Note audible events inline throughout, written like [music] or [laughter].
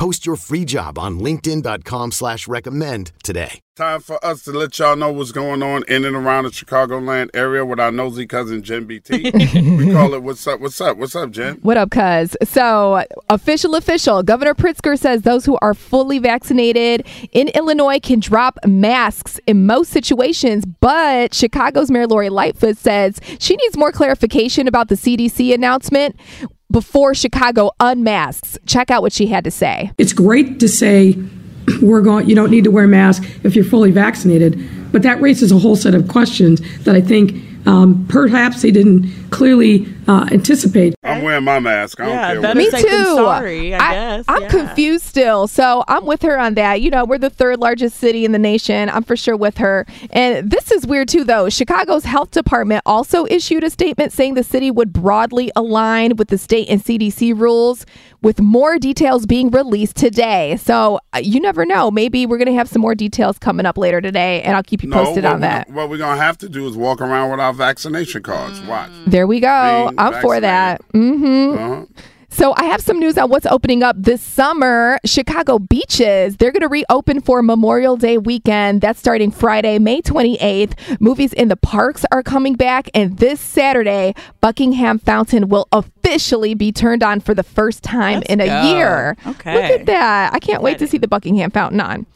Post your free job on linkedin.com slash recommend today. Time for us to let y'all know what's going on in and around the Chicagoland area with our nosy cousin Jen BT. [laughs] we call it What's Up, What's Up, What's Up, Jen? What up, cuz? So, official, official. Governor Pritzker says those who are fully vaccinated in Illinois can drop masks in most situations, but Chicago's Mayor Lori Lightfoot says she needs more clarification about the CDC announcement before Chicago unmasks. Check out what she had to say. It's great to say we're going you don't need to wear a mask if you're fully vaccinated, but that raises a whole set of questions that I think um, perhaps they didn't clearly uh, anticipate. I'm wearing my mask. I don't Yeah, care. Me too. sorry, I guess, I'm yeah. confused still. So I'm with her on that. You know, we're the third largest city in the nation. I'm for sure with her. And this is weird too, though. Chicago's health department also issued a statement saying the city would broadly align with the state and CDC rules, with more details being released today. So uh, you never know. Maybe we're going to have some more details coming up later today, and I'll keep you No, posted on that. What we're going to have to do is walk around with our vaccination cards. Watch. There we go. Being I'm for that. hmm Uh-huh. So I have some news on what's opening up this summer. Chicago beaches, they're going to reopen for Memorial Day weekend. That's starting Friday, May 28th. Movies in the parks are coming back and this Saturday, Buckingham Fountain will officially be turned on for the first time Let's in a go. year. Okay. Look at that. I can't wait to see the Buckingham Fountain on.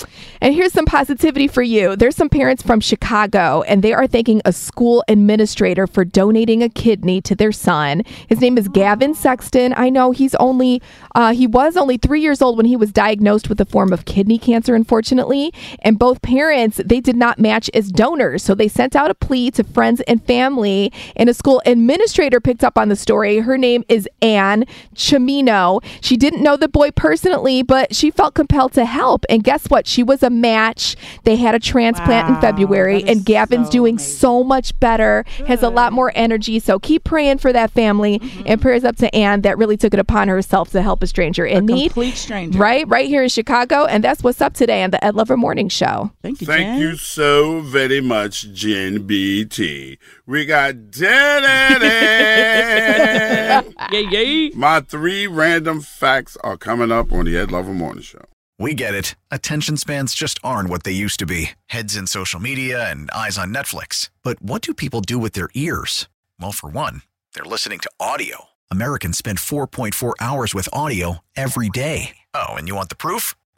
And here's some positivity for you. There's some parents from Chicago, and they are thanking a school administrator for donating a kidney to their son. His name is Gavin Sexton. I know he's only, uh, he was only three years old when he was diagnosed with a form of kidney cancer, unfortunately. And both parents, they did not match as donors. So they sent out a plea to friends and family, and a school administrator picked up on the story. Her name is Anne Chimino. She didn't know the boy personally, but she felt compelled to help. And guess what? She was a match. They had a transplant in February, and Gavin's so doing amazing. so much better, has a lot more energy. So keep praying for that family, Mm-hmm. and prayers up to Anne that really took it upon herself to help a stranger in need. Complete stranger. Right, right here in Chicago, and that's what's up today on the Ed Lover Morning Show. Thank you, Thank Jen. you so very much, Jen BT. We got [laughs] Danny. [laughs] Yeah, yeah. My three random facts are coming up on the Ed Lover Morning Show. We get it. Attention spans just aren't what they used to be heads in social media and eyes on Netflix. But what do people do with their ears? Well, for one, they're listening to audio. Americans spend 4.4 hours with audio every day. Oh, and you want the proof?